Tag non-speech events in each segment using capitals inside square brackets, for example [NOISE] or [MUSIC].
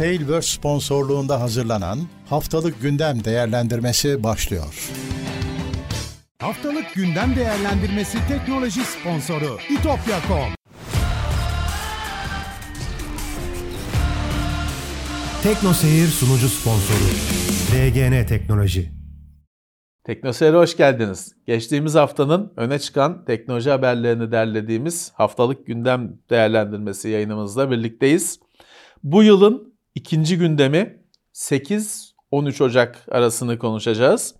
Tailverse sponsorluğunda hazırlanan Haftalık Gündem Değerlendirmesi başlıyor. Haftalık Gündem Değerlendirmesi teknoloji sponsoru itopya.com Tekno Seyir sunucu sponsoru DGN Teknoloji Teknoseyir'e hoş geldiniz. Geçtiğimiz haftanın öne çıkan teknoloji haberlerini derlediğimiz haftalık gündem değerlendirmesi yayınımızla birlikteyiz. Bu yılın ikinci gündemi 8-13 Ocak arasını konuşacağız.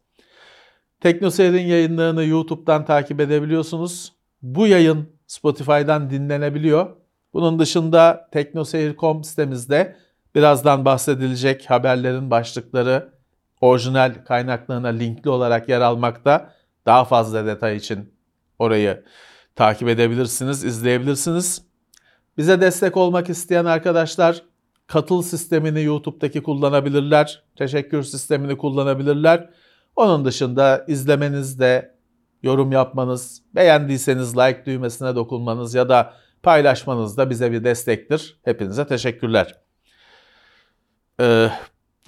Teknoseyir'in yayınlarını YouTube'dan takip edebiliyorsunuz. Bu yayın Spotify'dan dinlenebiliyor. Bunun dışında teknoseyir.com sitemizde birazdan bahsedilecek haberlerin başlıkları orijinal kaynaklarına linkli olarak yer almakta. Daha fazla detay için orayı takip edebilirsiniz, izleyebilirsiniz. Bize destek olmak isteyen arkadaşlar katıl sistemini YouTube'daki kullanabilirler. Teşekkür sistemini kullanabilirler. Onun dışında izlemenizde, yorum yapmanız, beğendiyseniz like düğmesine dokunmanız ya da paylaşmanız da bize bir destektir. Hepinize teşekkürler. Ee,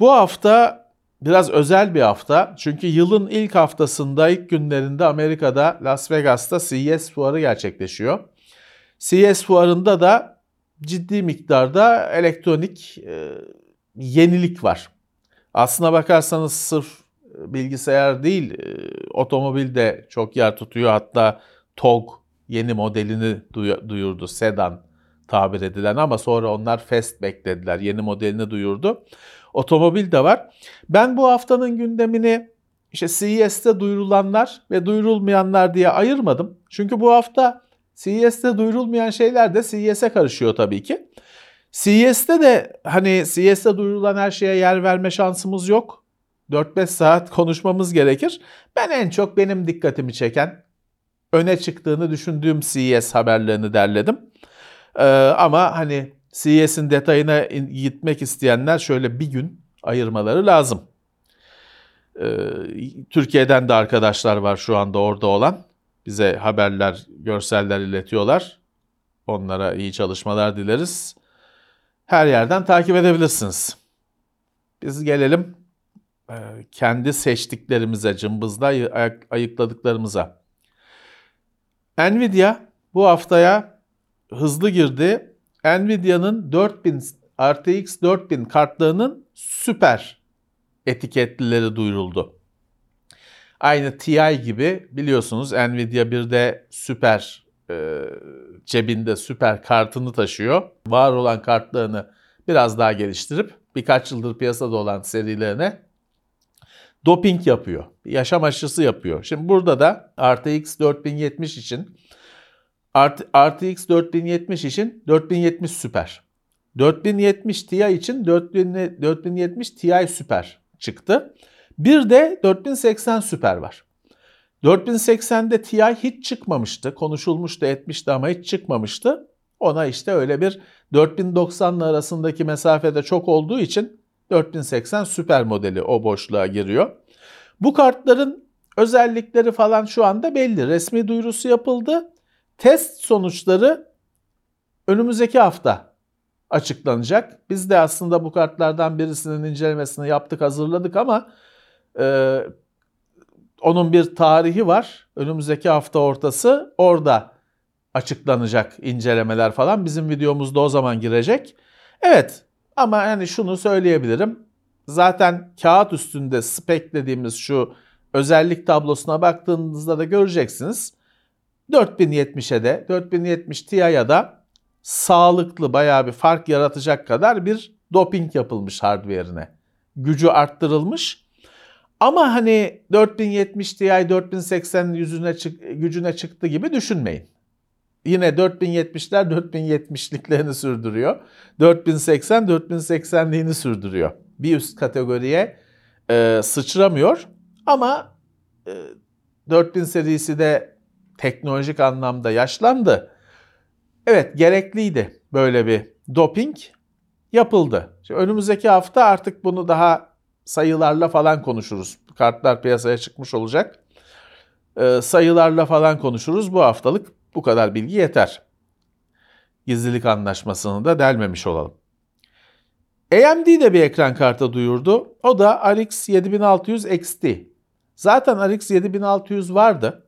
bu hafta biraz özel bir hafta. Çünkü yılın ilk haftasında, ilk günlerinde Amerika'da Las Vegas'ta CES fuarı gerçekleşiyor. CES fuarında da ciddi miktarda elektronik e, yenilik var. Aslına bakarsanız sırf bilgisayar değil, e, otomobil de çok yer tutuyor. Hatta TOG yeni modelini duyurdu, sedan tabir edilen ama sonra onlar Fastback dediler. Yeni modelini duyurdu. Otomobil de var. Ben bu haftanın gündemini işte CES'te duyurulanlar ve duyurulmayanlar diye ayırmadım. Çünkü bu hafta CES'te duyurulmayan şeyler de CES'e karışıyor tabii ki. CES'te de hani CES'te duyurulan her şeye yer verme şansımız yok. 4-5 saat konuşmamız gerekir. Ben en çok benim dikkatimi çeken, öne çıktığını düşündüğüm CES haberlerini derledim. Ee, ama hani CES'in detayına gitmek isteyenler şöyle bir gün ayırmaları lazım. Ee, Türkiye'den de arkadaşlar var şu anda orada olan. Bize haberler, görseller iletiyorlar. Onlara iyi çalışmalar dileriz. Her yerden takip edebilirsiniz. Biz gelelim e, kendi seçtiklerimize, cımbızla ayıkladıklarımıza. Nvidia bu haftaya hızlı girdi. Nvidia'nın 4000 RTX 4000 kartlarının süper etiketlileri duyuruldu. Aynı TI gibi biliyorsunuz Nvidia bir de süper e, cebinde süper kartını taşıyor. Var olan kartlarını biraz daha geliştirip birkaç yıldır piyasada olan serilerine doping yapıyor. Yaşam aşısı yapıyor. Şimdi burada da RTX 4070 için RTX 4070 için 4070 süper. 4070 Ti için 4070 Ti süper çıktı. Bir de 4080 süper var. 4080'de Ti hiç çıkmamıştı. Konuşulmuştu, etmişti ama hiç çıkmamıştı. Ona işte öyle bir 4090 arasındaki mesafede çok olduğu için 4080 süper modeli o boşluğa giriyor. Bu kartların özellikleri falan şu anda belli. Resmi duyurusu yapıldı. Test sonuçları önümüzdeki hafta açıklanacak. Biz de aslında bu kartlardan birisinin incelemesini yaptık, hazırladık ama e, onun bir tarihi var. Önümüzdeki hafta ortası orada açıklanacak incelemeler falan. Bizim videomuzda o zaman girecek. Evet ama yani şunu söyleyebilirim. Zaten kağıt üstünde spek dediğimiz şu özellik tablosuna baktığınızda da göreceksiniz. 4070'e de 4070 Ti'ye da sağlıklı bayağı bir fark yaratacak kadar bir doping yapılmış hardware'ine. Gücü arttırılmış. Ama hani 4070 Ti 4080 yüzüne çık, gücüne çıktı gibi düşünmeyin. Yine 4070'ler 4070'liklerini sürdürüyor. 4080 4080'liğini sürdürüyor. Bir üst kategoriye e, sıçramıyor. Ama e, 4000 serisi de teknolojik anlamda yaşlandı. Evet gerekliydi böyle bir doping yapıldı. Şimdi önümüzdeki hafta artık bunu daha sayılarla falan konuşuruz. Kartlar piyasaya çıkmış olacak. Ee, sayılarla falan konuşuruz. Bu haftalık bu kadar bilgi yeter. Gizlilik anlaşmasını da delmemiş olalım. AMD de bir ekran kartı duyurdu. O da RX 7600 XT. Zaten RX 7600 vardı.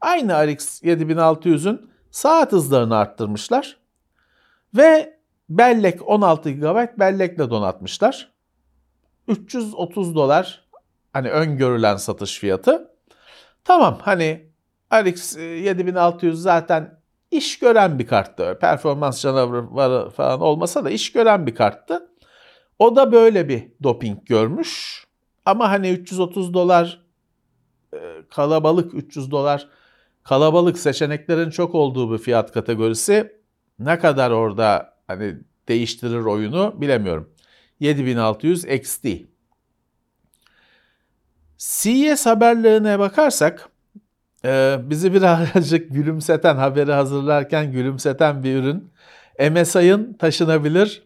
Aynı RX 7600'ün saat hızlarını arttırmışlar. Ve bellek 16 GB bellekle donatmışlar. 330 dolar hani öngörülen satış fiyatı. Tamam hani RX 7600 zaten iş gören bir karttı. Performans canavarı falan olmasa da iş gören bir karttı. O da böyle bir doping görmüş. Ama hani 330 dolar e, kalabalık 300 dolar kalabalık seçeneklerin çok olduğu bir fiyat kategorisi ne kadar orada hani değiştirir oyunu bilemiyorum. 7600 XT. CES haberlerine bakarsak e, bizi birazcık [LAUGHS] gülümseten haberi hazırlarken gülümseten bir ürün MSI'ın taşınabilir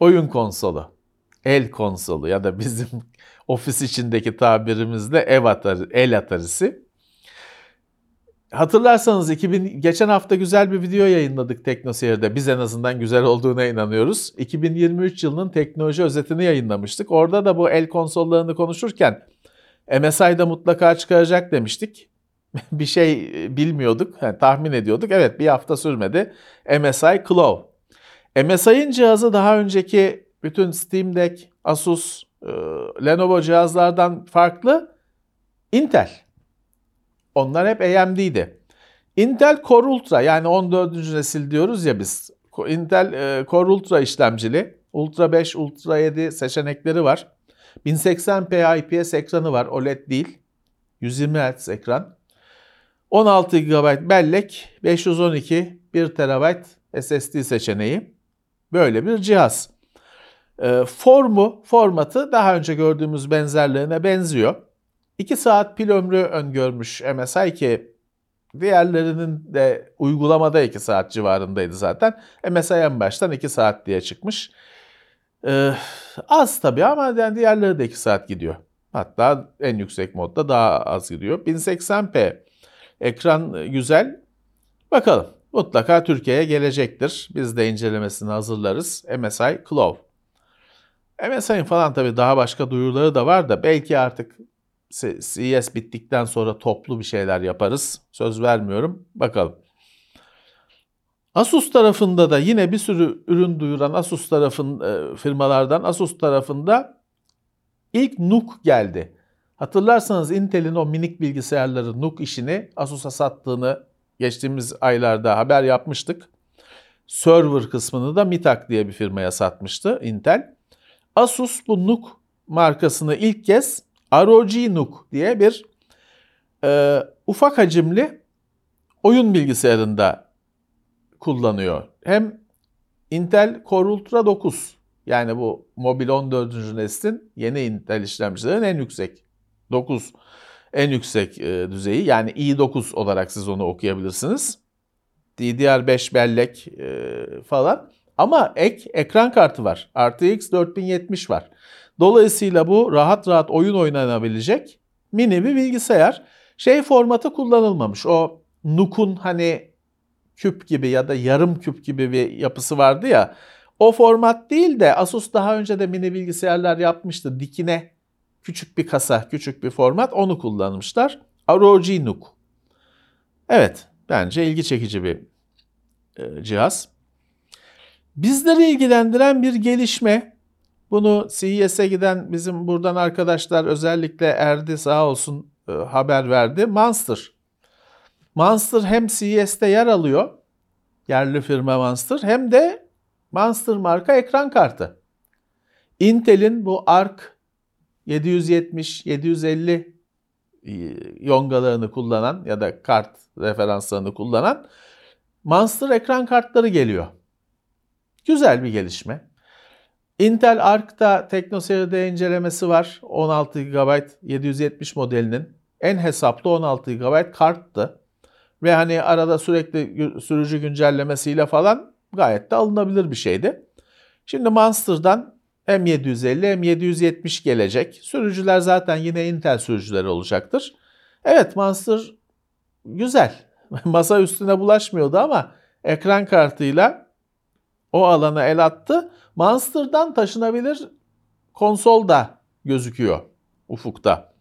oyun konsolu. El konsolu ya da bizim [LAUGHS] ofis içindeki tabirimizde ev atarı, el atarısı. Hatırlarsanız 2000 geçen hafta güzel bir video yayınladık TeknoSeyir'de. Biz en azından güzel olduğuna inanıyoruz. 2023 yılının teknoloji özetini yayınlamıştık. Orada da bu el konsollarını konuşurken MSI'da mutlaka çıkaracak demiştik. [LAUGHS] bir şey bilmiyorduk, yani tahmin ediyorduk. Evet bir hafta sürmedi. MSI Claw. MSI'ın cihazı daha önceki bütün Steam Deck, Asus, e, Lenovo cihazlardan farklı. Intel. Onlar hep AMD'ydi. Intel Core Ultra yani 14. nesil diyoruz ya biz. Intel e, Core Ultra işlemcili. Ultra 5, Ultra 7 seçenekleri var. 1080p IPS ekranı var. OLED değil. 120 Hz ekran. 16 GB bellek, 512 1 TB SSD seçeneği. Böyle bir cihaz. E, formu, formatı daha önce gördüğümüz benzerlerine benziyor. 2 saat pil ömrü öngörmüş MSI ki diğerlerinin de uygulamada 2 saat civarındaydı zaten. MSI en baştan 2 saat diye çıkmış. Ee, az tabii ama yani diğerleri de 2 saat gidiyor. Hatta en yüksek modda daha az gidiyor. 1080p ekran güzel. Bakalım mutlaka Türkiye'ye gelecektir. Biz de incelemesini hazırlarız. MSI Claw. MSI'nin falan tabii daha başka duyuruları da var da belki artık CES bittikten sonra toplu bir şeyler yaparız. Söz vermiyorum. Bakalım. Asus tarafında da yine bir sürü ürün duyuran Asus tarafın e, firmalardan Asus tarafında ilk NUC geldi. Hatırlarsanız Intel'in o minik bilgisayarları NUC işini Asus'a sattığını geçtiğimiz aylarda haber yapmıştık. Server kısmını da Mitak diye bir firmaya satmıştı Intel. Asus bu NUC markasını ilk kez ROG NUC diye bir e, ufak hacimli oyun bilgisayarında kullanıyor. Hem Intel Core Ultra 9 yani bu mobil 14. neslin yeni Intel işlemcilerin en yüksek 9 en yüksek e, düzeyi yani i9 olarak siz onu okuyabilirsiniz. DDR5 bellek e, falan ama ek ekran kartı var. RTX 4070 var. Dolayısıyla bu rahat rahat oyun oynanabilecek mini bir bilgisayar. Şey formatı kullanılmamış. O Nuk'un hani küp gibi ya da yarım küp gibi bir yapısı vardı ya. O format değil de Asus daha önce de mini bilgisayarlar yapmıştı. Dikine küçük bir kasa, küçük bir format onu kullanmışlar. ROG Nuk. Evet, bence ilgi çekici bir e, cihaz. Bizleri ilgilendiren bir gelişme. Bunu CES'e giden bizim buradan arkadaşlar özellikle Erdi sağ olsun e, haber verdi. Monster. Monster hem CES'te yer alıyor. Yerli firma Monster hem de Monster marka ekran kartı. Intel'in bu Arc 770, 750 e, yongalarını kullanan ya da kart referanslarını kullanan Monster ekran kartları geliyor. Güzel bir gelişme. Intel Arc'ta TeknoSeri'de incelemesi var. 16 GB 770 modelinin en hesaplı 16 GB karttı. Ve hani arada sürekli sürücü güncellemesiyle falan gayet de alınabilir bir şeydi. Şimdi Monster'dan hem 750 hem 770 gelecek. Sürücüler zaten yine Intel sürücüleri olacaktır. Evet Monster güzel. [LAUGHS] Masa üstüne bulaşmıyordu ama ekran kartıyla o alana el attı. Monster'dan taşınabilir konsol da gözüküyor ufukta.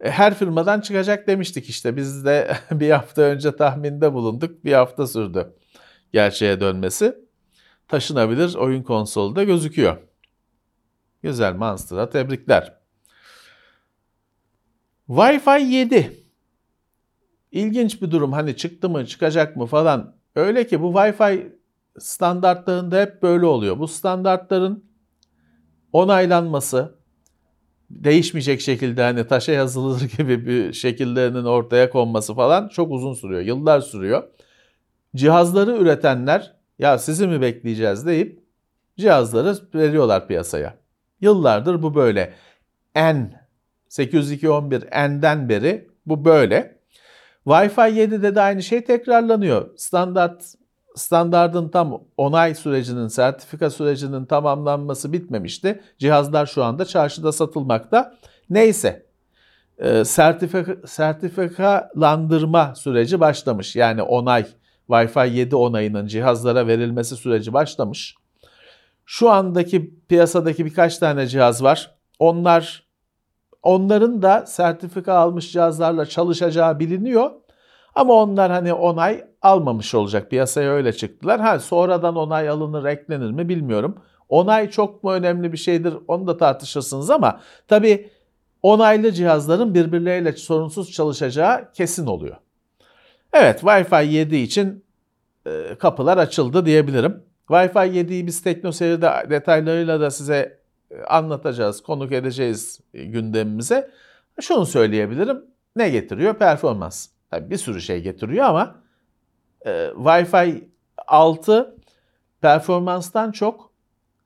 E, her firmadan çıkacak demiştik işte. Biz de [LAUGHS] bir hafta önce tahminde bulunduk. Bir hafta sürdü gerçeğe dönmesi. Taşınabilir oyun konsolu da gözüküyor. Güzel Monster'a tebrikler. Wi-Fi 7. İlginç bir durum. Hani çıktı mı çıkacak mı falan. Öyle ki bu Wi-Fi standartlarında hep böyle oluyor. Bu standartların onaylanması değişmeyecek şekilde hani taşa yazılır [LAUGHS] gibi bir şekillerinin ortaya konması falan çok uzun sürüyor. Yıllar sürüyor. Cihazları üretenler ya sizi mi bekleyeceğiz deyip cihazları veriyorlar piyasaya. Yıllardır bu böyle. N 802.11 N'den beri bu böyle. Wi-Fi 7'de de aynı şey tekrarlanıyor. Standart standardın tam onay sürecinin, sertifika sürecinin tamamlanması bitmemişti. Cihazlar şu anda çarşıda satılmakta. Neyse, e, sertifika, sertifikalandırma süreci başlamış. Yani onay, Wi-Fi 7 onayının cihazlara verilmesi süreci başlamış. Şu andaki piyasadaki birkaç tane cihaz var. Onlar onların da sertifika almış cihazlarla çalışacağı biliniyor. Ama onlar hani onay almamış olacak. Piyasaya öyle çıktılar. Ha sonradan onay alınır, eklenir mi bilmiyorum. Onay çok mu önemli bir şeydir onu da tartışırsınız ama tabii onaylı cihazların birbirleriyle sorunsuz çalışacağı kesin oluyor. Evet Wi-Fi 7 için e, kapılar açıldı diyebilirim. Wi-Fi 7'yi biz TeknoSeyir'de detaylarıyla da size e, anlatacağız, konuk edeceğiz gündemimize. Şunu söyleyebilirim. Ne getiriyor? Performans. Tabii bir sürü şey getiriyor ama e, Wi-Fi 6 performanstan çok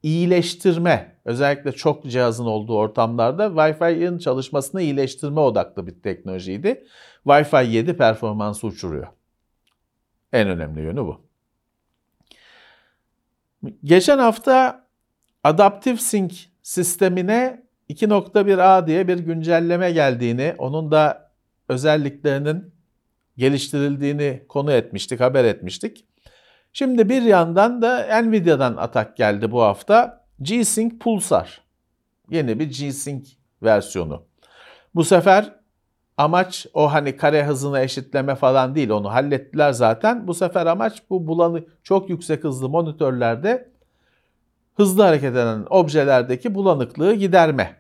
iyileştirme, özellikle çok cihazın olduğu ortamlarda Wi-Fi'nin çalışmasını iyileştirme odaklı bir teknolojiydi. Wi-Fi 7 performansı uçuruyor. En önemli yönü bu. Geçen hafta Adaptive Sync sistemine 2.1a diye bir güncelleme geldiğini, onun da özelliklerinin geliştirildiğini konu etmiştik, haber etmiştik. Şimdi bir yandan da Nvidia'dan atak geldi bu hafta. G-Sync Pulsar. Yeni bir G-Sync versiyonu. Bu sefer amaç o hani kare hızını eşitleme falan değil. Onu hallettiler zaten. Bu sefer amaç bu bulanı çok yüksek hızlı monitörlerde hızlı hareket eden objelerdeki bulanıklığı giderme.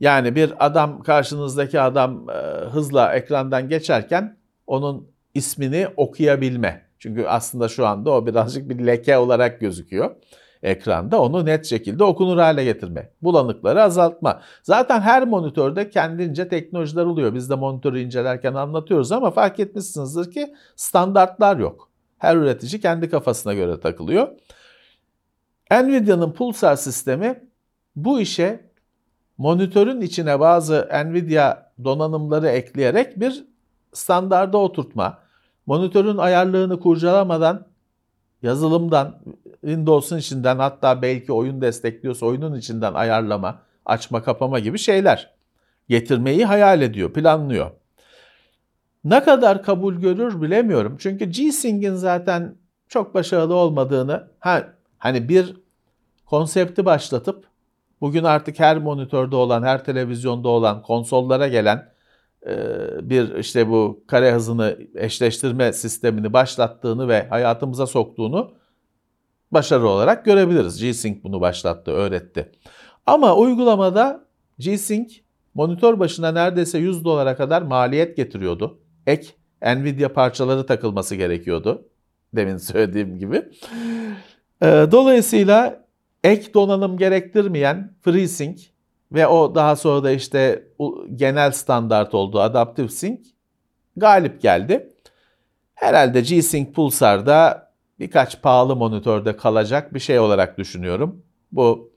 Yani bir adam karşınızdaki adam e, hızla ekrandan geçerken onun ismini okuyabilme. Çünkü aslında şu anda o birazcık bir leke olarak gözüküyor ekranda. Onu net şekilde okunur hale getirme. Bulanıkları azaltma. Zaten her monitörde kendince teknolojiler oluyor. Biz de monitörü incelerken anlatıyoruz ama fark etmişsinizdir ki standartlar yok. Her üretici kendi kafasına göre takılıyor. Nvidia'nın Pulsar sistemi bu işe monitörün içine bazı Nvidia donanımları ekleyerek bir standarda oturtma, monitörün ayarlığını kurcalamadan yazılımdan, Windows'un içinden hatta belki oyun destekliyorsa oyunun içinden ayarlama, açma kapama gibi şeyler getirmeyi hayal ediyor, planlıyor. Ne kadar kabul görür bilemiyorum. Çünkü G-Sync'in zaten çok başarılı olmadığını, ha, hani bir konsepti başlatıp bugün artık her monitörde olan, her televizyonda olan, konsollara gelen bir işte bu kare hızını eşleştirme sistemini başlattığını ve hayatımıza soktuğunu başarı olarak görebiliriz. G-Sync bunu başlattı, öğretti. Ama uygulamada G-Sync monitör başına neredeyse 100 dolara kadar maliyet getiriyordu. Ek Nvidia parçaları takılması gerekiyordu. Demin söylediğim gibi. E, dolayısıyla ek donanım gerektirmeyen FreeSync ve o daha sonra da işte genel standart oldu Adaptive Sync galip geldi. Herhalde G-Sync Pulsar'da birkaç pahalı monitörde kalacak bir şey olarak düşünüyorum. Bu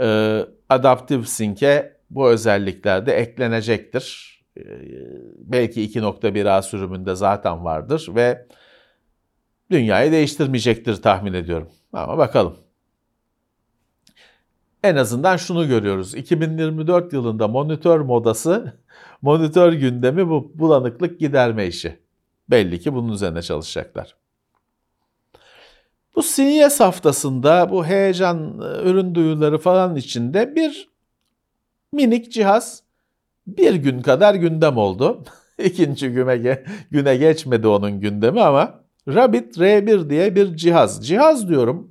e, Adaptive Sync'e bu özellikler de eklenecektir. E, belki 2.1A sürümünde zaten vardır ve dünyayı değiştirmeyecektir tahmin ediyorum. Ama bakalım en azından şunu görüyoruz. 2024 yılında monitör modası, [LAUGHS] monitör gündemi bu bulanıklık giderme işi. Belli ki bunun üzerine çalışacaklar. Bu CES haftasında bu heyecan, e, ürün duyuları falan içinde bir minik cihaz bir gün kadar gündem oldu. [LAUGHS] İkinci güne, güne geçmedi onun gündemi ama Rabbit R1 diye bir cihaz. Cihaz diyorum.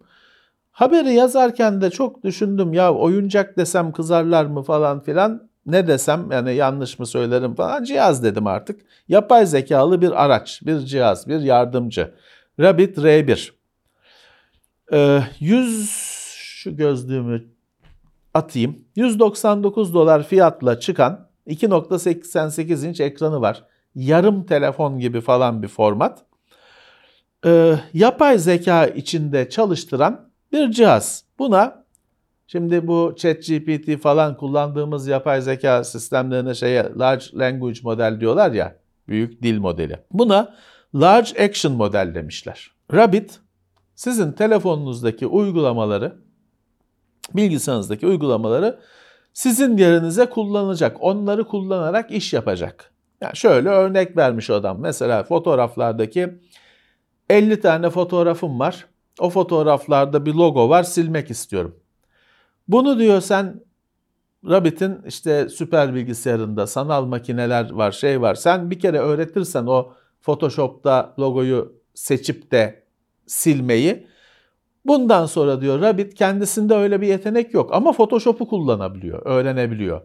Haberi yazarken de çok düşündüm ya oyuncak desem kızarlar mı falan filan. Ne desem yani yanlış mı söylerim falan cihaz dedim artık. Yapay zekalı bir araç, bir cihaz, bir yardımcı. Rabbit R1. Ee, 100 şu gözlüğümü atayım. 199 dolar fiyatla çıkan 2.88 inç ekranı var. Yarım telefon gibi falan bir format. Ee, yapay zeka içinde çalıştıran bir cihaz. Buna şimdi bu ChatGPT falan kullandığımız yapay zeka sistemlerine şeye large language model diyorlar ya, büyük dil modeli. Buna large action model demişler. Rabbit sizin telefonunuzdaki uygulamaları, bilgisayarınızdaki uygulamaları sizin yerinize kullanacak. Onları kullanarak iş yapacak. Yani şöyle örnek vermiş adam. Mesela fotoğraflardaki 50 tane fotoğrafım var. O fotoğraflarda bir logo var silmek istiyorum. Bunu diyor sen Rabbit'in işte süper bilgisayarında sanal makineler var şey var. Sen bir kere öğretirsen o Photoshop'ta logoyu seçip de silmeyi bundan sonra diyor Rabbit kendisinde öyle bir yetenek yok ama Photoshop'u kullanabiliyor, öğrenebiliyor.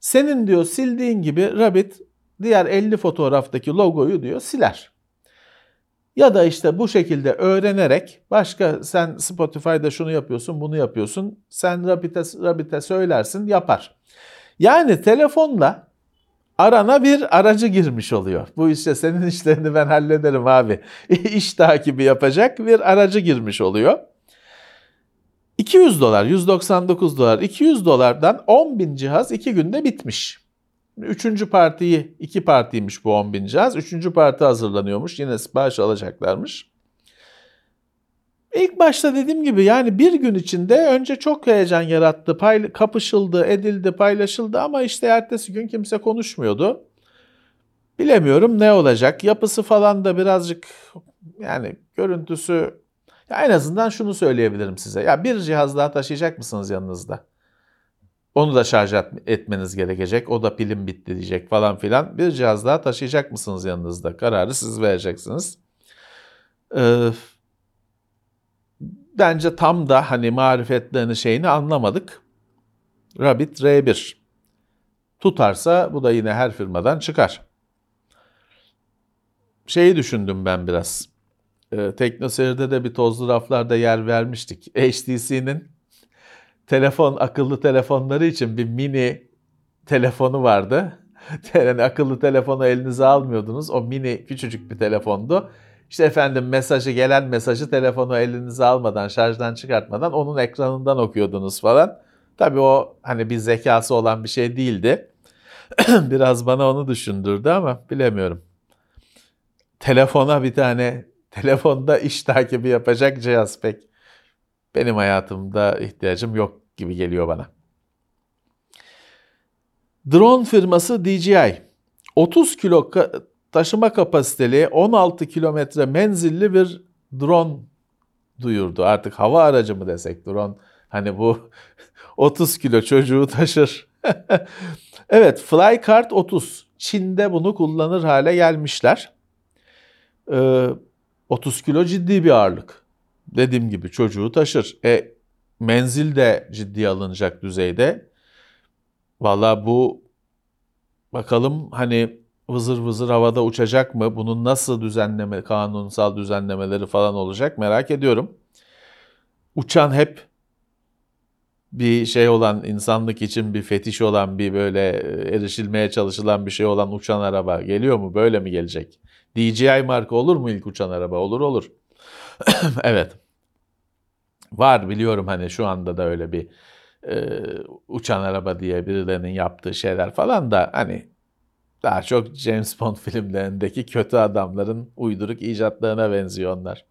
Senin diyor sildiğin gibi Rabbit diğer 50 fotoğraftaki logoyu diyor siler. Ya da işte bu şekilde öğrenerek başka sen Spotify'da şunu yapıyorsun, bunu yapıyorsun. Sen Rabbit'e, Rabbit'e söylersin, yapar. Yani telefonla arana bir aracı girmiş oluyor. Bu işte senin [LAUGHS] işlerini ben hallederim abi. [LAUGHS] İş takibi yapacak bir aracı girmiş oluyor. 200 dolar, 199 dolar, 200 dolardan 10 bin cihaz 2 günde bitmiş. Üçüncü partiyi, iki partiymiş bu 10 bin cihaz. Üçüncü parti hazırlanıyormuş. Yine sipariş alacaklarmış. İlk başta dediğim gibi yani bir gün içinde önce çok heyecan yarattı. Pay, kapışıldı, edildi, paylaşıldı ama işte ertesi gün kimse konuşmuyordu. Bilemiyorum ne olacak. Yapısı falan da birazcık yani görüntüsü ya en azından şunu söyleyebilirim size. Ya bir cihaz daha taşıyacak mısınız yanınızda? Onu da şarj etmeniz gerekecek. O da pilim bitti diyecek falan filan. Bir cihaz daha taşıyacak mısınız yanınızda? Kararı siz vereceksiniz. Ee, bence tam da hani marifetlerini şeyini anlamadık. Rabbit R1 tutarsa bu da yine her firmadan çıkar. Şeyi düşündüm ben biraz. Ee, de bir tozlu raflarda yer vermiştik. HTC'nin telefon, akıllı telefonları için bir mini telefonu vardı. [LAUGHS] Yani akıllı telefonu elinize almıyordunuz. O mini küçücük bir telefondu. İşte efendim mesajı gelen mesajı telefonu elinize almadan, şarjdan çıkartmadan onun ekranından okuyordunuz falan. Tabii o hani bir zekası olan bir şey değildi. [CLEARS THROAT] Biraz bana onu düşündürdü ama bilemiyorum. Telefona bir tane [LAUGHS] telefonda iş takibi yapacak cihaz pek benim hayatımda ihtiyacım yok gibi geliyor bana. Drone firması DJI 30 kilo taşıma kapasiteli 16 kilometre menzilli bir drone duyurdu. Artık hava aracı mı desek drone hani bu [LAUGHS] 30 kilo çocuğu taşır. [LAUGHS] evet Flycart 30 Çin'de bunu kullanır hale gelmişler. Ee, 30 kilo ciddi bir ağırlık. Dediğim gibi çocuğu taşır. E menzil de ciddiye alınacak düzeyde. Valla bu bakalım hani vızır vızır havada uçacak mı? Bunun nasıl düzenleme, kanunsal düzenlemeleri falan olacak merak ediyorum. Uçan hep bir şey olan, insanlık için bir fetiş olan, bir böyle erişilmeye çalışılan bir şey olan uçan araba geliyor mu? Böyle mi gelecek? DJI marka olur mu ilk uçan araba? Olur olur. [CLEARS THROAT] evet. Var biliyorum hani şu anda da öyle bir e, uçan araba diye birilerinin yaptığı şeyler falan da hani daha çok James Bond [LAUGHS] filmlerindeki kötü adamların uyduruk icatlarına benziyor onlar.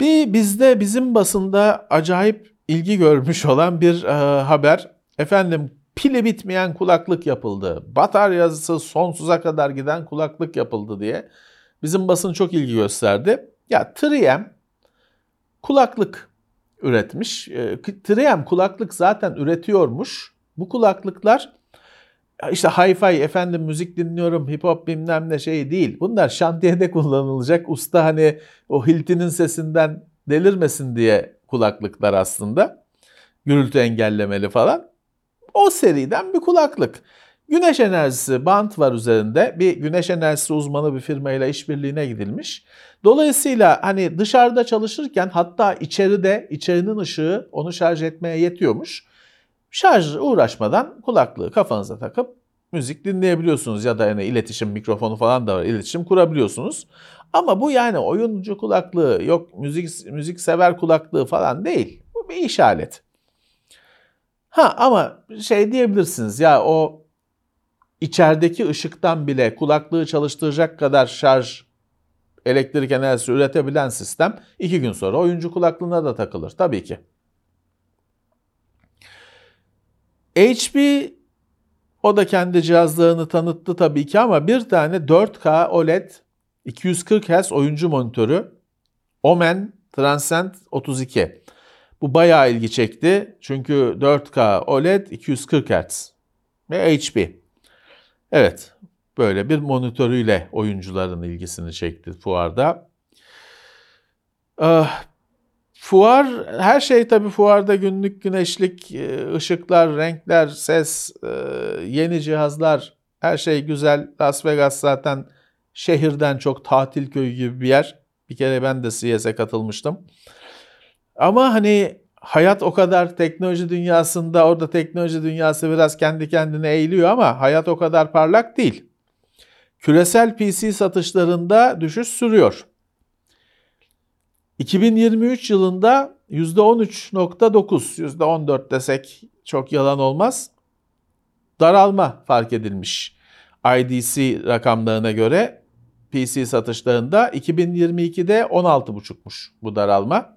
Bir bizde bizim basında acayip ilgi görmüş olan bir e, haber. Efendim pili bitmeyen kulaklık yapıldı. Bataryası sonsuza kadar giden kulaklık yapıldı diye bizim basın çok ilgi gösterdi. Ya 3M kulaklık üretmiş. E, 3M kulaklık zaten üretiyormuş. Bu kulaklıklar işte hi-fi efendim müzik dinliyorum hip hop bilmem ne şey değil. Bunlar şantiyede [LAUGHS] kullanılacak. Usta hani o hiltinin sesinden delirmesin diye kulaklıklar aslında. Gürültü engellemeli falan. O seriden bir kulaklık. Güneş enerjisi bant var üzerinde. Bir güneş enerjisi uzmanı bir firmayla işbirliğine gidilmiş. Dolayısıyla hani dışarıda çalışırken hatta içeride içerinin ışığı onu şarj etmeye yetiyormuş. Şarj uğraşmadan kulaklığı kafanıza takıp müzik dinleyebiliyorsunuz ya da yani iletişim mikrofonu falan da var. iletişim kurabiliyorsunuz. Ama bu yani oyuncu kulaklığı yok müzik müzik sever kulaklığı falan değil. Bu bir iş aleti. Ha ama şey diyebilirsiniz ya o içerideki ışıktan bile kulaklığı çalıştıracak kadar şarj elektrik enerjisi üretebilen sistem iki gün sonra oyuncu kulaklığına da takılır tabii ki. HP o da kendi cihazlarını tanıttı tabii ki ama bir tane 4K OLED 240 Hz oyuncu monitörü Omen Transcend 32. Bu bayağı ilgi çekti. Çünkü 4K OLED 240 Hz ve HP. Evet, böyle bir monitörüyle oyuncuların ilgisini çekti fuarda. Ah, fuar, her şey tabii fuarda günlük güneşlik, e, ışıklar, renkler, ses, e, yeni cihazlar, her şey güzel. Las Vegas zaten şehirden çok tatil köyü gibi bir yer. Bir kere ben de CES'e katılmıştım. Ama hani hayat o kadar teknoloji dünyasında orada teknoloji dünyası biraz kendi kendine eğiliyor ama hayat o kadar parlak değil. Küresel PC satışlarında düşüş sürüyor. 2023 yılında %13.9, %14 desek çok yalan olmaz. Daralma fark edilmiş. IDC rakamlarına göre PC satışlarında 2022'de 16.5'muş bu daralma.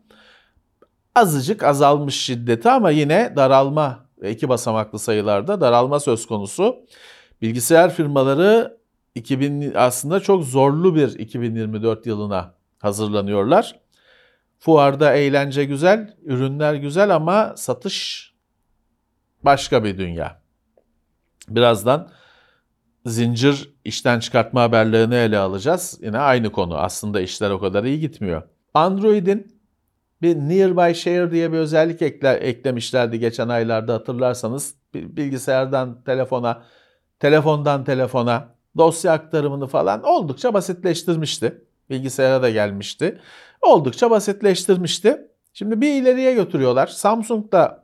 Azıcık azalmış şiddeti ama yine daralma iki basamaklı sayılarda daralma söz konusu. Bilgisayar firmaları 2000 aslında çok zorlu bir 2024 yılına hazırlanıyorlar. Fuarda eğlence güzel, ürünler güzel ama satış başka bir dünya. Birazdan zincir işten çıkartma haberlerini ele alacağız. Yine aynı konu. Aslında işler o kadar iyi gitmiyor. Android'in bir Nearby Share diye bir özellik ekler, eklemişlerdi geçen aylarda hatırlarsanız. Bilgisayardan telefona, telefondan telefona dosya aktarımını falan oldukça basitleştirmişti. Bilgisayara da gelmişti. Oldukça basitleştirmişti. Şimdi bir ileriye götürüyorlar. Samsung'da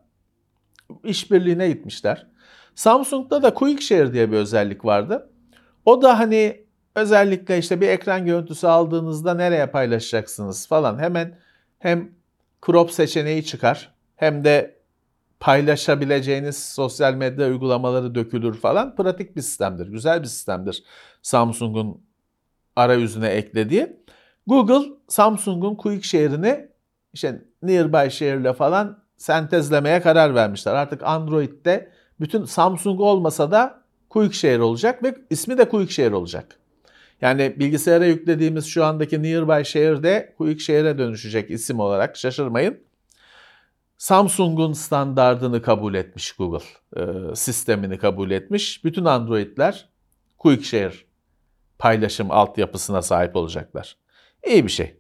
işbirliğine gitmişler. Samsung'da da Quick Share diye bir özellik vardı. O da hani özellikle işte bir ekran görüntüsü aldığınızda nereye paylaşacaksınız falan hemen hem crop seçeneği çıkar hem de paylaşabileceğiniz sosyal medya uygulamaları dökülür falan. Pratik bir sistemdir, güzel bir sistemdir Samsung'un arayüzüne eklediği. Google Samsung'un Quick Share'ini işte Nearby Share ile falan sentezlemeye karar vermişler. Artık Android'de bütün Samsung olmasa da Quick Share olacak ve ismi de Quick Share olacak. Yani bilgisayara yüklediğimiz şu andaki Nearby Share de Quick Share'e dönüşecek isim olarak şaşırmayın. Samsung'un standardını kabul etmiş Google. E, sistemini kabul etmiş. Bütün Android'ler Quick Share paylaşım altyapısına sahip olacaklar. İyi bir şey.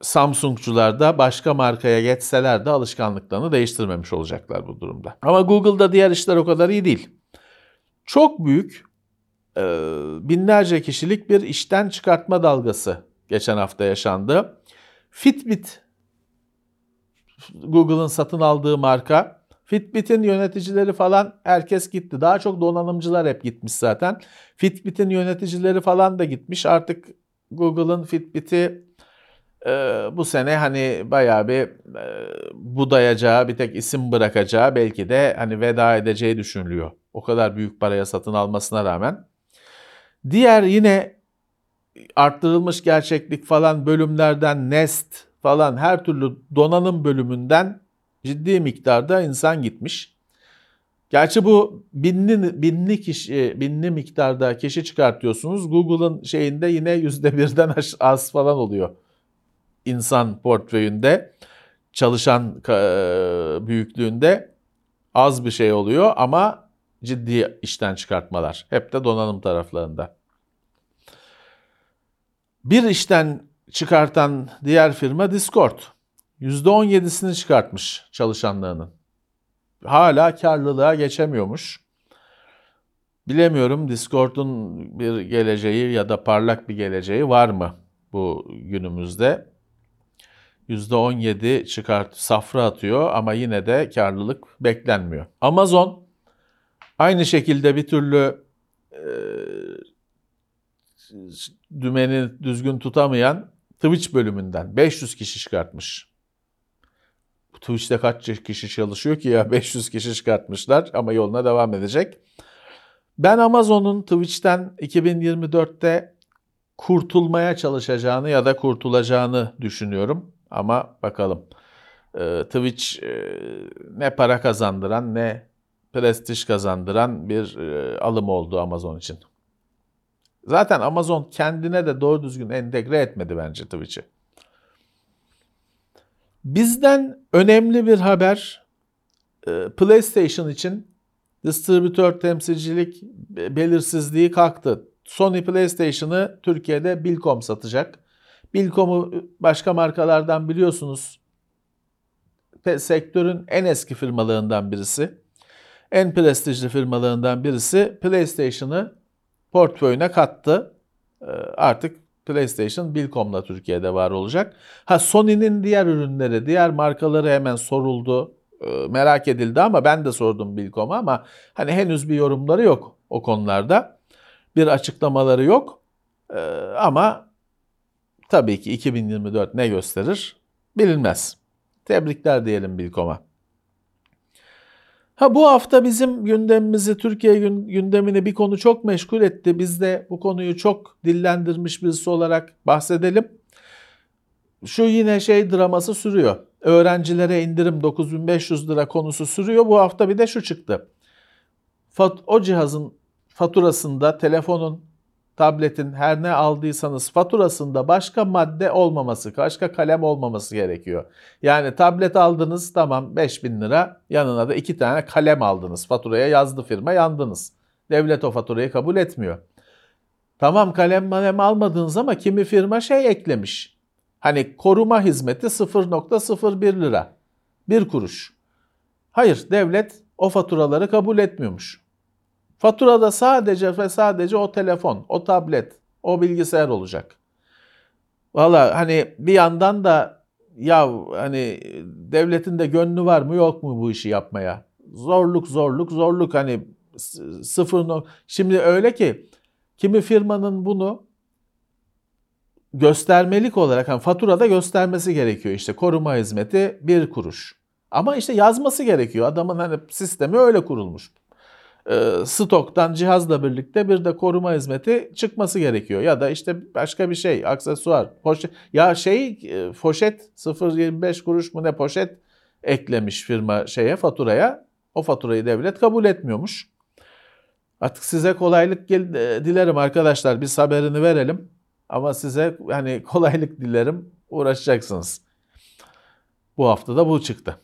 Samsungcular da başka markaya geçseler de alışkanlıklarını değiştirmemiş olacaklar bu durumda. Ama Google'da diğer işler o kadar iyi değil. Çok büyük binlerce kişilik bir işten çıkartma dalgası geçen hafta yaşandı. Fitbit Google'ın satın aldığı marka. Fitbit'in yöneticileri falan herkes gitti. Daha çok donanımcılar hep gitmiş zaten. Fitbit'in yöneticileri falan da gitmiş. Artık Google'ın Fitbit'i e, bu sene hani bayağı bir e, budayacağı, bir tek isim bırakacağı belki de hani veda edeceği düşünülüyor. O kadar büyük paraya satın almasına rağmen. Diğer yine arttırılmış gerçeklik falan bölümlerden Nest falan her türlü donanım bölümünden ciddi miktarda insan gitmiş. Gerçi bu binli, binli kişi, binli miktarda kişi çıkartıyorsunuz. Google'ın şeyinde yine yüzde birden az falan oluyor. İnsan portföyünde, çalışan büyüklüğünde az bir şey oluyor ama ciddi işten çıkartmalar. Hep de donanım taraflarında. Bir işten çıkartan diğer firma Discord. %17'sini çıkartmış çalışanlarının. Hala karlılığa geçemiyormuş. Bilemiyorum Discord'un bir geleceği ya da parlak bir geleceği var mı bu günümüzde? %17 çıkart safra atıyor ama yine de karlılık beklenmiyor. Amazon aynı şekilde bir türlü e, dümeni düzgün tutamayan Twitch bölümünden 500 kişi çıkartmış. Twitch'te kaç kişi çalışıyor ki ya [LAUGHS] 500 kişi çıkartmışlar ama yoluna devam edecek. Ben Amazon'un Twitch'ten 2024'te kurtulmaya çalışacağını ya da kurtulacağını düşünüyorum. Ama bakalım. Ee, Twitch e, ne para kazandıran ne prestij kazandıran bir e, alım oldu Amazon için. Zaten Amazon kendine de doğru düzgün entegre etmedi bence Twitch'i. Bizden önemli bir haber e, PlayStation için distribütör temsilcilik belirsizliği kalktı. Sony PlayStation'ı Türkiye'de Bilcom satacak. Bilcom'u başka markalardan biliyorsunuz. Sektörün en eski firmalarından birisi. En prestijli firmalarından birisi PlayStation'ı portföyüne kattı. Ee, artık PlayStation Bilcom'la Türkiye'de var olacak. Ha Sony'nin diğer ürünleri, diğer markaları hemen soruldu, e, merak edildi ama ben de sordum Bilcom'a ama hani henüz bir yorumları yok o konularda. Bir açıklamaları yok. Ee, ama tabii ki 2024 ne gösterir bilinmez. Tebrikler diyelim Bilcom'a. Ha bu hafta bizim gündemimizi, Türkiye gündemini bir konu çok meşgul etti. Biz de bu konuyu çok dillendirmiş birisi olarak bahsedelim. Şu yine şey draması sürüyor. Öğrencilere indirim 9500 lira konusu sürüyor. Bu hafta bir de şu çıktı. O cihazın faturasında telefonun tabletin her ne aldıysanız faturasında başka madde olmaması, başka kalem olmaması gerekiyor. Yani tablet aldınız tamam 5000 lira yanına da iki tane kalem aldınız. Faturaya yazdı firma yandınız. Devlet o faturayı kabul etmiyor. Tamam kalem malem almadınız ama kimi firma şey eklemiş. Hani koruma hizmeti 0.01 lira. Bir kuruş. Hayır devlet o faturaları kabul etmiyormuş. Faturada sadece ve sadece o telefon, o tablet, o bilgisayar olacak. Valla hani bir yandan da ya hani devletin de gönlü var mı yok mu bu işi yapmaya? Zorluk zorluk zorluk hani sıfır Şimdi öyle ki kimi firmanın bunu göstermelik olarak hani faturada göstermesi gerekiyor. İşte koruma hizmeti bir kuruş. Ama işte yazması gerekiyor. Adamın hani sistemi öyle kurulmuş stoktan cihazla birlikte bir de koruma hizmeti çıkması gerekiyor. Ya da işte başka bir şey, aksesuar, poşet. Ya şey e, poşet 0.25 kuruş mu ne poşet eklemiş firma şeye faturaya. O faturayı devlet kabul etmiyormuş. Artık size kolaylık e, dilerim arkadaşlar. Biz haberini verelim. Ama size hani [LAUGHS] kolaylık dilerim. Uğraşacaksınız. Bu hafta da bu çıktı.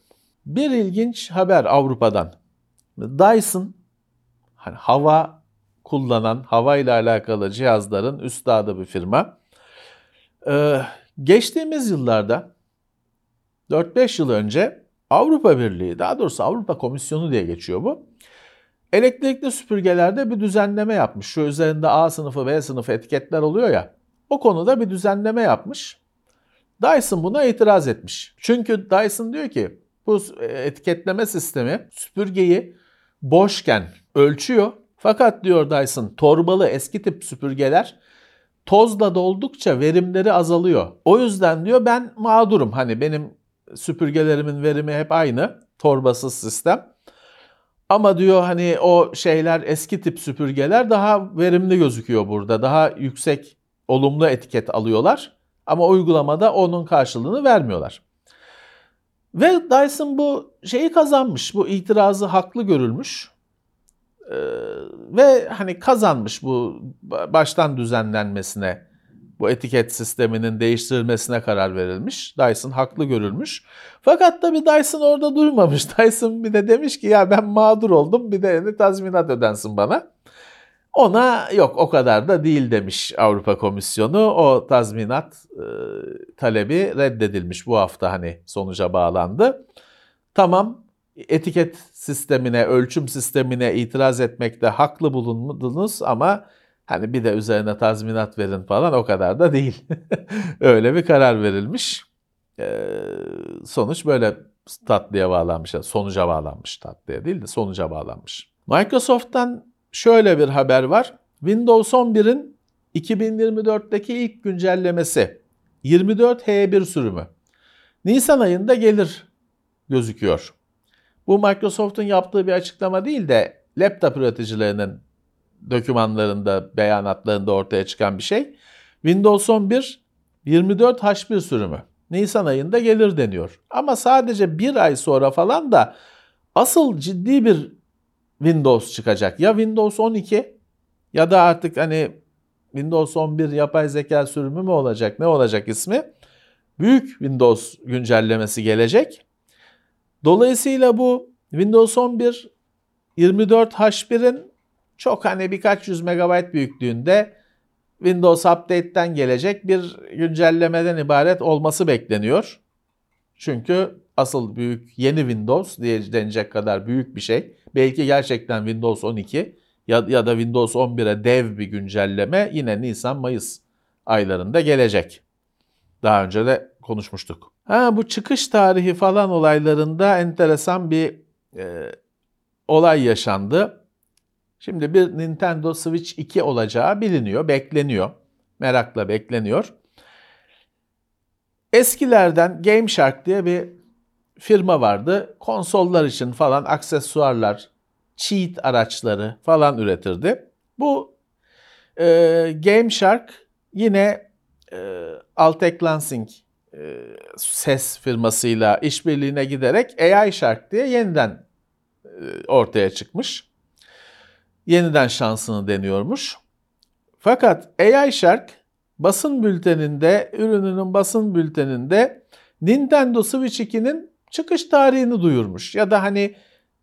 Bir ilginç haber Avrupa'dan. Dyson hani hava kullanan, hava ile alakalı cihazların üstadı bir firma. Ee, geçtiğimiz yıllarda 4-5 yıl önce Avrupa Birliği, daha doğrusu Avrupa Komisyonu diye geçiyor bu. Elektrikli süpürgelerde bir düzenleme yapmış. Şu üzerinde A sınıfı, B sınıfı etiketler oluyor ya. O konuda bir düzenleme yapmış. Dyson buna itiraz etmiş. Çünkü Dyson diyor ki bu etiketleme sistemi süpürgeyi boşken ölçüyor. Fakat diyor Dyson torbalı eski tip süpürgeler tozla doldukça verimleri azalıyor. O yüzden diyor ben mağdurum. Hani benim süpürgelerimin verimi hep aynı. Torbasız sistem. Ama diyor hani o şeyler eski tip süpürgeler daha verimli gözüküyor burada. Daha yüksek olumlu etiket alıyorlar. Ama uygulamada onun karşılığını vermiyorlar. Ve Dyson bu şeyi kazanmış. Bu itirazı haklı görülmüş. Ee, ve hani kazanmış bu baştan düzenlenmesine, bu etiket sisteminin değiştirilmesine karar verilmiş. Dyson haklı görülmüş. Fakat tabii Dyson orada durmamış. [LAUGHS] Dyson bir de demiş ki ya ben mağdur oldum bir de tazminat ödensin bana. Ona yok o kadar da değil demiş Avrupa Komisyonu. O tazminat e, talebi reddedilmiş bu hafta hani sonuca bağlandı. Tamam etiket sistemine, ölçüm sistemine itiraz etmekte haklı bulundunuz ama hani bir de üzerine tazminat verin falan o kadar da değil. [LAUGHS] Öyle bir karar verilmiş. Ee, sonuç böyle tatlıya bağlanmış, sonuca bağlanmış tatlıya değil de sonuca bağlanmış. Microsoft'tan şöyle bir haber var. Windows 11'in 2024'teki ilk güncellemesi 24H1 sürümü Nisan ayında gelir gözüküyor. Bu Microsoft'un yaptığı bir açıklama değil de laptop üreticilerinin dokümanlarında, beyanatlarında ortaya çıkan bir şey. Windows 11 24 H1 sürümü Nisan ayında gelir deniyor. Ama sadece bir ay sonra falan da asıl ciddi bir Windows çıkacak. Ya Windows 12 ya da artık hani Windows 11 yapay zeka sürümü mü olacak ne olacak ismi? Büyük Windows güncellemesi gelecek. Dolayısıyla bu Windows 11 24 H1'in çok hani birkaç yüz megabayt büyüklüğünde Windows Update'ten gelecek bir güncellemeden ibaret olması bekleniyor. Çünkü asıl büyük yeni Windows diye denecek kadar büyük bir şey. Belki gerçekten Windows 12 ya, ya da Windows 11'e dev bir güncelleme yine Nisan-Mayıs aylarında gelecek. Daha önce de konuşmuştuk. Ha bu çıkış tarihi falan olaylarında enteresan bir e, olay yaşandı. Şimdi bir Nintendo Switch 2 olacağı biliniyor, bekleniyor. Merakla bekleniyor. Eskilerden Game Shark diye bir firma vardı. Konsollar için falan aksesuarlar, cheat araçları falan üretirdi. Bu e, Game Shark yine e, Altec Lansing e, ses firmasıyla işbirliğine giderek AI Shark diye yeniden e, ortaya çıkmış. Yeniden şansını deniyormuş. Fakat AI Shark basın bülteninde, ürününün basın bülteninde Nintendo Switch 2'nin çıkış tarihini duyurmuş. Ya da hani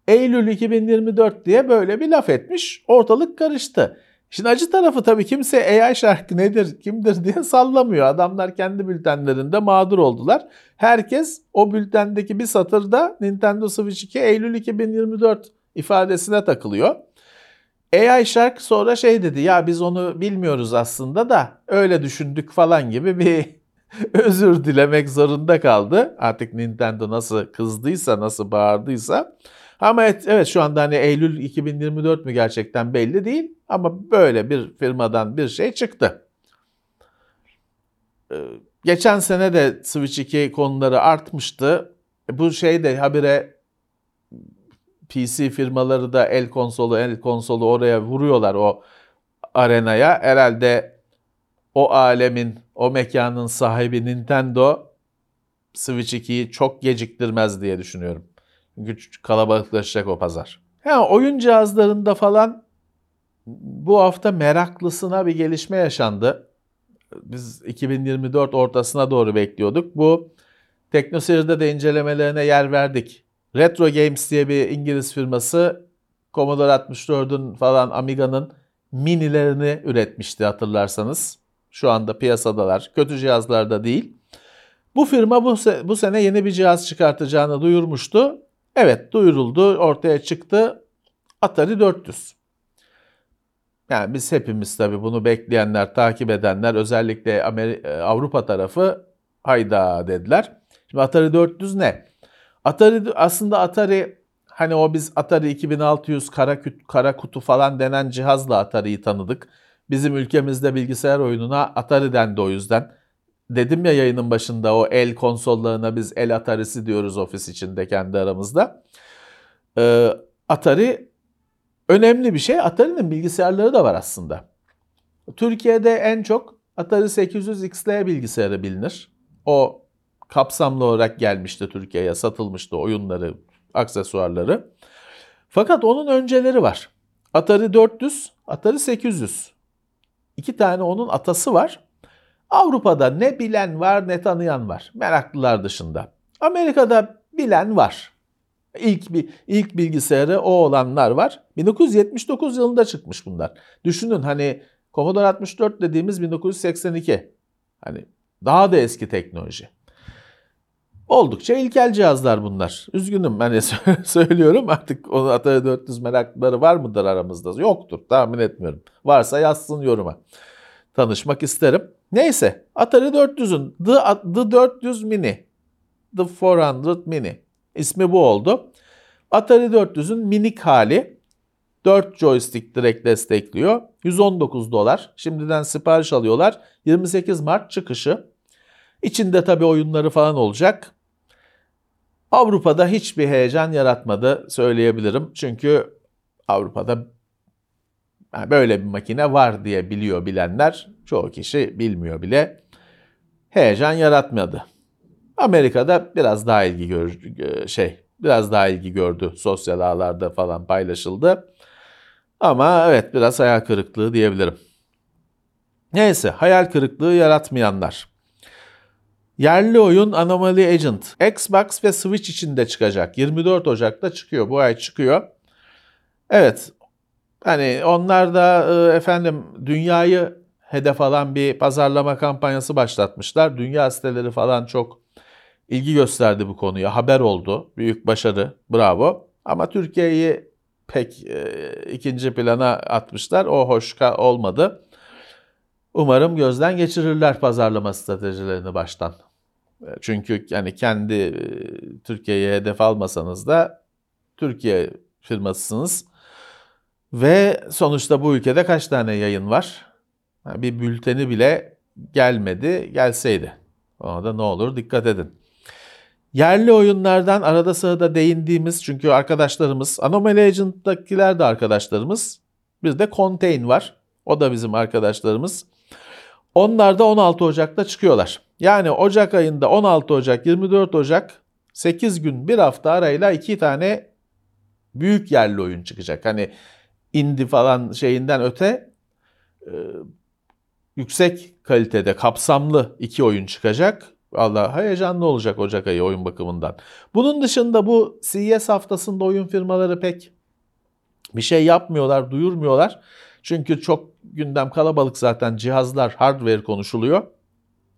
Eylül 2024 diye böyle bir laf etmiş. Ortalık karıştı. Şimdi acı tarafı tabii kimse AI şarkı nedir, kimdir diye [LAUGHS] sallamıyor. Adamlar kendi bültenlerinde mağdur oldular. Herkes o bültendeki bir satırda Nintendo Switch 2 Eylül 2024 ifadesine takılıyor. AI Shark sonra şey dedi ya biz onu bilmiyoruz aslında da öyle düşündük falan gibi bir [LAUGHS] özür dilemek zorunda kaldı. Artık Nintendo nasıl kızdıysa, nasıl bağırdıysa. Ama evet, evet şu anda hani Eylül 2024 mü gerçekten belli değil. Ama böyle bir firmadan bir şey çıktı. Ee, geçen sene de Switch 2 konuları artmıştı. E, bu şey de habire PC firmaları da el konsolu el konsolu oraya vuruyorlar o arenaya. Herhalde o alemin, o mekanın sahibi Nintendo Switch 2'yi çok geciktirmez diye düşünüyorum. Güç kalabalıklaşacak o pazar. Ha, oyun cihazlarında falan bu hafta meraklısına bir gelişme yaşandı. Biz 2024 ortasına doğru bekliyorduk. Bu TeknoSeyir'de de incelemelerine yer verdik. Retro Games diye bir İngiliz firması Commodore 64'ün falan Amiga'nın minilerini üretmişti hatırlarsanız. Şu anda piyasadalar. Kötü cihazlarda değil. Bu firma bu, se- bu sene yeni bir cihaz çıkartacağını duyurmuştu. Evet duyuruldu, ortaya çıktı. Atari 400. Yani biz hepimiz tabii bunu bekleyenler, takip edenler özellikle Ameri- e, Avrupa tarafı hayda dediler. Şimdi Atari 400 ne? Atari aslında Atari hani o biz Atari 2600 kara, kara kutu falan denen cihazla Atari'yi tanıdık. Bizim ülkemizde bilgisayar oyununa Atari dendi o yüzden. Dedim ya yayının başında o el konsollarına biz el Atari'si diyoruz ofis içinde kendi aramızda. Ee, Atari önemli bir şey. Atari'nin bilgisayarları da var aslında. Türkiye'de en çok Atari 800 XL bilgisayarı bilinir. O kapsamlı olarak gelmişti Türkiye'ye, satılmıştı oyunları, aksesuarları. Fakat onun önceleri var. Atari 400, Atari 800. İki tane onun atası var. Avrupa'da ne bilen var ne tanıyan var. Meraklılar dışında. Amerika'da bilen var. İlk bir ilk bilgisayarı o olanlar var. 1979 yılında çıkmış bunlar. Düşünün hani Commodore 64 dediğimiz 1982. Hani daha da eski teknoloji. Oldukça ilkel cihazlar bunlar. Üzgünüm hani [LAUGHS] söylüyorum artık o Atari 400 meraklıları var mıdır aramızda? Yoktur tahmin etmiyorum. Varsa yazsın yoruma. Tanışmak isterim. Neyse Atari 400'ün The, The 400 Mini, The 400 Mini ismi bu oldu. Atari 400'ün minik hali 4 joystick direkt destekliyor. 119 dolar. Şimdiden sipariş alıyorlar. 28 Mart çıkışı. İçinde tabii oyunları falan olacak. Avrupa'da hiçbir heyecan yaratmadı söyleyebilirim. Çünkü Avrupa'da böyle bir makine var diye biliyor bilenler. Çoğu kişi bilmiyor bile. Heyecan yaratmadı. Amerika'da biraz daha ilgi gör, şey biraz daha ilgi gördü. Sosyal ağlarda falan paylaşıldı. Ama evet biraz hayal kırıklığı diyebilirim. Neyse hayal kırıklığı yaratmayanlar. Yerli oyun Anomaly Agent Xbox ve Switch için de çıkacak. 24 Ocak'ta çıkıyor. Bu ay çıkıyor. Evet. Hani onlar da e, efendim dünyayı hedef alan bir pazarlama kampanyası başlatmışlar. Dünya siteleri falan çok ilgi gösterdi bu konuya. Haber oldu. Büyük başarı. Bravo. Ama Türkiye'yi pek e, ikinci plana atmışlar. O hoş olmadı. Umarım gözden geçirirler pazarlama stratejilerini baştan. E, çünkü yani kendi e, Türkiye'ye hedef almasanız da Türkiye firmasısınız. Ve sonuçta bu ülkede kaç tane yayın var? Bir bülteni bile gelmedi, gelseydi. Ona da ne olur dikkat edin. Yerli oyunlardan arada sırada değindiğimiz çünkü arkadaşlarımız, Anomaly Agent'takiler de arkadaşlarımız. Bir de Contain var. O da bizim arkadaşlarımız. Onlar da 16 Ocak'ta çıkıyorlar. Yani Ocak ayında 16 Ocak, 24 Ocak 8 gün bir hafta arayla iki tane büyük yerli oyun çıkacak. Hani indie falan şeyinden öte e, yüksek kalitede kapsamlı iki oyun çıkacak. Allah heyecanlı olacak Ocak ayı oyun bakımından. Bunun dışında bu CES haftasında oyun firmaları pek bir şey yapmıyorlar, duyurmuyorlar. Çünkü çok gündem kalabalık zaten cihazlar, hardware konuşuluyor.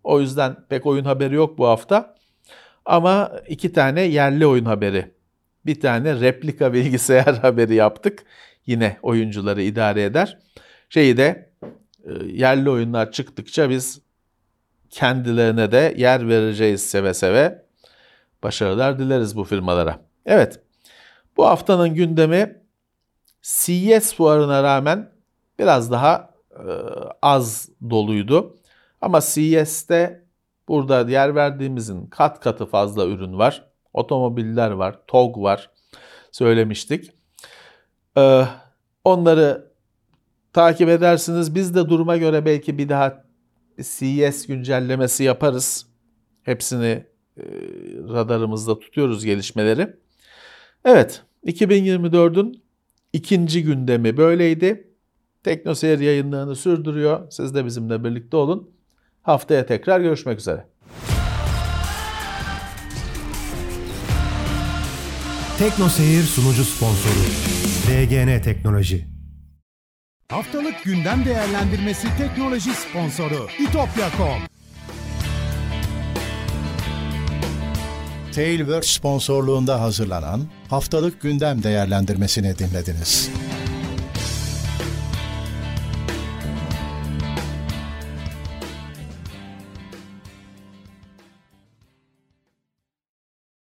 O yüzden pek oyun haberi yok bu hafta. Ama iki tane yerli oyun haberi. Bir tane replika [LAUGHS] bilgisayar haberi yaptık. Yine oyuncuları idare eder. Şeyi de e, yerli oyunlar çıktıkça biz kendilerine de yer vereceğiz seve seve. Başarılar dileriz bu firmalara. Evet, bu haftanın gündemi CES fuarına rağmen biraz daha e, az doluydu. Ama CES'te burada yer verdiğimizin kat katı fazla ürün var. Otomobiller var, TOG var söylemiştik. Ee, onları takip edersiniz. Biz de duruma göre belki bir daha CES güncellemesi yaparız. Hepsini e, radarımızda tutuyoruz gelişmeleri. Evet, 2024'ün ikinci gündemi böyleydi. Teknoseyir yayınlarını sürdürüyor. Siz de bizimle birlikte olun. Haftaya tekrar görüşmek üzere. Teknoseyir sunucu sponsoru DGN Teknoloji. Haftalık gündem değerlendirmesi teknoloji sponsoru itopya.com. Tailwork sponsorluğunda hazırlanan haftalık gündem değerlendirmesini dinlediniz.